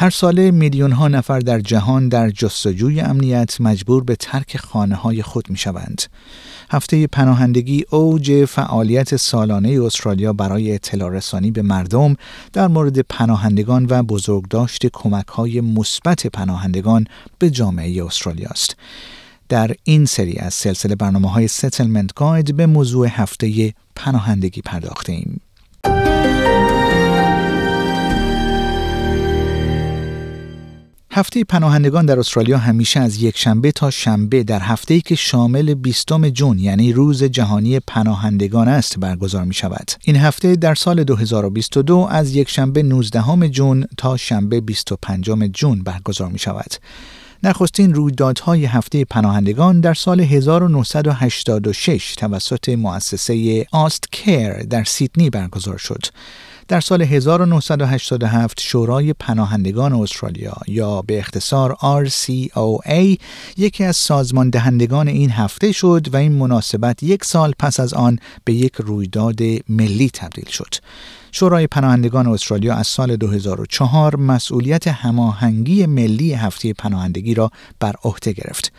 هر ساله میلیون ها نفر در جهان در جستجوی امنیت مجبور به ترک خانه های خود می شوند. هفته پناهندگی اوج فعالیت سالانه استرالیا برای اطلاع رسانی به مردم در مورد پناهندگان و بزرگداشت کمک های مثبت پناهندگان به جامعه استرالیا است. در این سری از سلسله برنامه های ستلمنت گاید به موضوع هفته پناهندگی پرداخته ایم. هفته پناهندگان در استرالیا همیشه از یک شنبه تا شنبه در هفته‌ای که شامل 20 جون یعنی روز جهانی پناهندگان است برگزار می شود. این هفته در سال 2022 از یک شنبه 19 جون تا شنبه 25 جون برگزار می شود. نخستین رویدادهای هفته پناهندگان در سال 1986 توسط مؤسسه آست کیر در سیدنی برگزار شد. در سال 1987 شورای پناهندگان استرالیا یا به اختصار RCOA یکی از سازمان دهندگان این هفته شد و این مناسبت یک سال پس از آن به یک رویداد ملی تبدیل شد. شورای پناهندگان استرالیا از سال 2004 مسئولیت هماهنگی ملی هفته پناهندگی را بر عهده گرفت.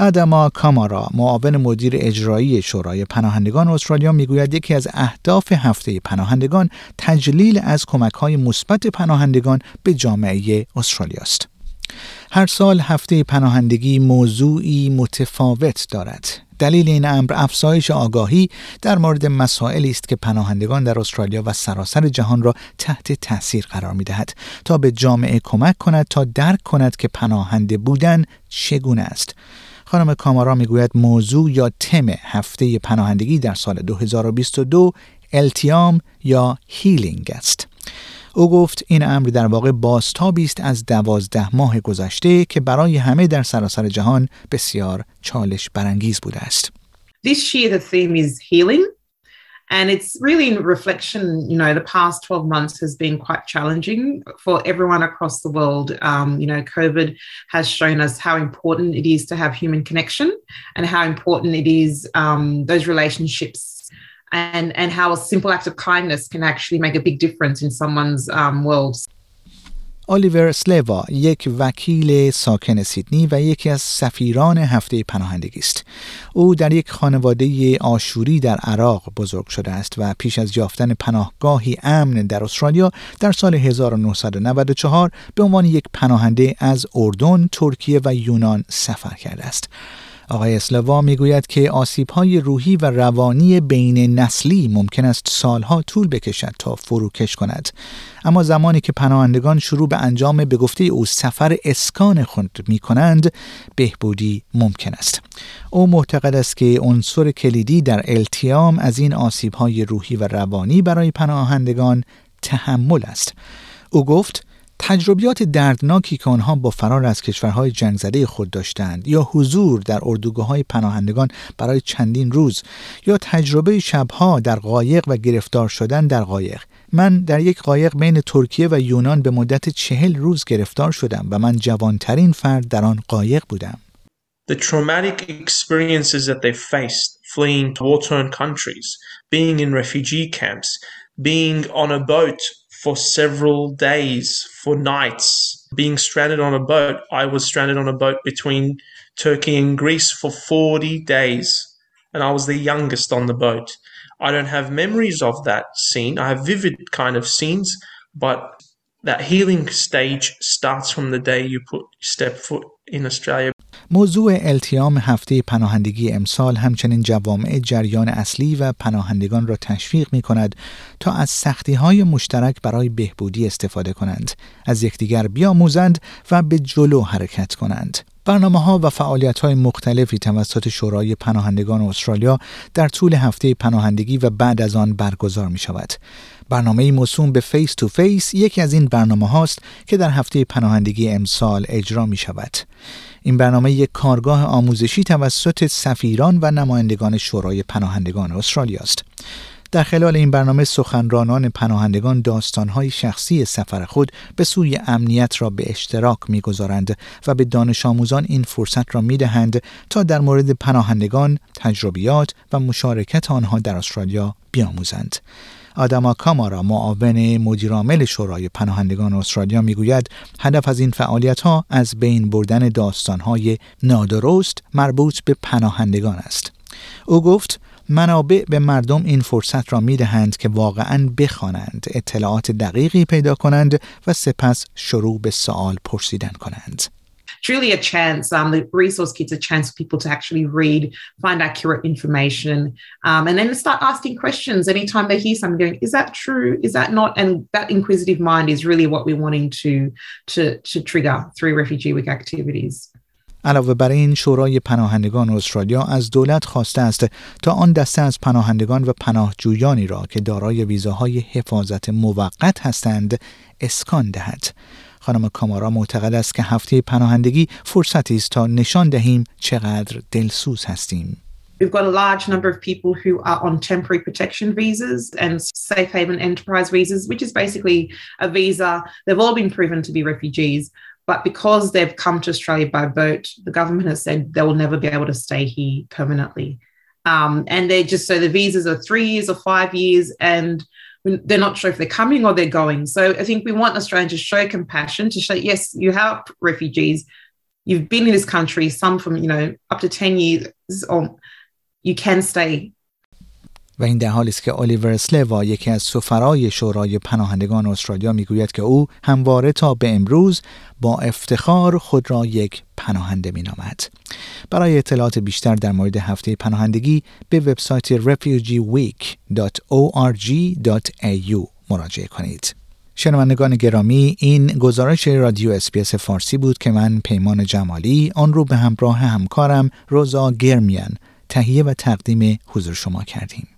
ادما کامارا معاون مدیر اجرایی شورای پناهندگان استرالیا می‌گوید یکی از اهداف هفته پناهندگان تجلیل از کمک های مثبت پناهندگان به جامعه استرالیا است. هر سال هفته پناهندگی موضوعی متفاوت دارد. دلیل این امر افزایش آگاهی در مورد مسائلی است که پناهندگان در استرالیا و سراسر جهان را تحت تاثیر قرار می دهد تا به جامعه کمک کند تا درک کند که پناهنده بودن چگونه است. خانم کامارا می‌گوید موضوع یا تم هفته پناهندگی در سال 2022 التیام یا هیلینگ است. او گفت این امر در واقع بازتابی است از دوازده ماه گذشته که برای همه در سراسر جهان بسیار چالش برانگیز بوده است. This year the theme is healing And it's really in reflection, you know, the past 12 months has been quite challenging for everyone across the world. Um, you know, COVID has shown us how important it is to have human connection and how important it is um, those relationships and, and how a simple act of kindness can actually make a big difference in someone's um, world. آلیور سلیوا یک وکیل ساکن سیدنی و یکی از سفیران هفته پناهندگی است. او در یک خانواده آشوری در عراق بزرگ شده است و پیش از یافتن پناهگاهی امن در استرالیا در سال 1994 به عنوان یک پناهنده از اردن، ترکیه و یونان سفر کرده است. آقای اسلوا می‌گوید که های روحی و روانی بین نسلی ممکن است سالها طول بکشد تا فروکش کند. اما زمانی که پناهندگان شروع به انجام به گفته او سفر اسکان خود می کنند بهبودی ممکن است. او معتقد است که عنصر کلیدی در التیام از این های روحی و روانی برای پناهندگان تحمل است. او گفت تجربیات دردناکی که آنها با فرار از کشورهای جنگ زده خود داشتند یا حضور در اردوگاه های پناهندگان برای چندین روز یا تجربه شبها در قایق و گرفتار شدن در قایق من در یک قایق بین ترکیه و یونان به مدت چهل روز گرفتار شدم و من جوانترین فرد در آن قایق بودم. The traumatic experiences that they faced fleeing to war-torn countries, being in refugee camps, being on a boat for several days, for nights, being stranded on a boat. I was stranded on a boat between Turkey and Greece for 40 days, and I was the youngest on the boat. I don't have memories of that scene. I have vivid kind of scenes, but that healing stage starts from the day you put step foot in Australia. موضوع التیام هفته پناهندگی امسال همچنین جوامع جریان اصلی و پناهندگان را تشویق می کند تا از سختی های مشترک برای بهبودی استفاده کنند، از یکدیگر بیاموزند و به جلو حرکت کنند. برنامه ها و فعالیت های مختلفی توسط شورای پناهندگان استرالیا در طول هفته پناهندگی و بعد از آن برگزار می شود. برنامه موسوم به Face to Face یکی از این برنامه هاست که در هفته پناهندگی امسال اجرا می شود. این برنامه یک کارگاه آموزشی توسط سفیران و نمایندگان شورای پناهندگان استرالیا است. در خلال این برنامه سخنرانان پناهندگان داستانهای شخصی سفر خود به سوی امنیت را به اشتراک می‌گذارند و به دانش آموزان این فرصت را می‌دهند تا در مورد پناهندگان تجربیات و مشارکت آنها در استرالیا بیاموزند. آدما کامارا معاون مدیرعامل شورای پناهندگان استرالیا می‌گوید هدف از این فعالیت ها از بین بردن داستان های نادرست مربوط به پناهندگان است. او گفت منابع به مردم این فرصت را می دهند که واقعا بخوانند، اطلاعات دقیقی پیدا کنند و سپس شروع به سوال پرسیدن کنند. truly a chance. Um, the resource kit's a chance for people to actually read, find accurate information, um, and then start asking questions anytime they hear something. Going, is that true? Is that not? And that inquisitive mind is really what we're wanting to to to trigger through Refugee Week activities. علاوه بر این شورای پناهندگان استرالیا از دولت خواسته است تا آن دسته از پناهندگان و پناهجویانی را که دارای ویزاهای حفاظت موقت هستند اسکان دهد خانم کامارا معتقد است که هفته پناهندگی فرصتی است تا نشان دهیم چقدر دلسوز هستیم. We've got a large number of people who are on temporary protection visas and safe haven enterprise visas, which is basically a visa. They've all been proven to be refugees, but because they've come to Australia by boat, the government has said they will never be able to stay here permanently. Um, and they're just so the visas are three years or five years, and they're not sure if they're coming or they're going. So I think we want Australians to show compassion, to show, yes, you help refugees, you've been in this country, some from, you know, up to 10 years, or you can stay و این در حالی است که الیور سلوا یکی از سفرای شورای پناهندگان استرالیا می‌گوید که او همواره تا به امروز با افتخار خود را یک پناهنده مینامد. برای اطلاعات بیشتر در مورد هفته پناهندگی به وبسایت refugeeweek.org.au مراجعه کنید. شنوندگان گرامی این گزارش رادیو SBS فارسی بود که من پیمان جمالی آن رو به همراه همکارم روزا گرمیان تهیه و تقدیم حضور شما کردیم.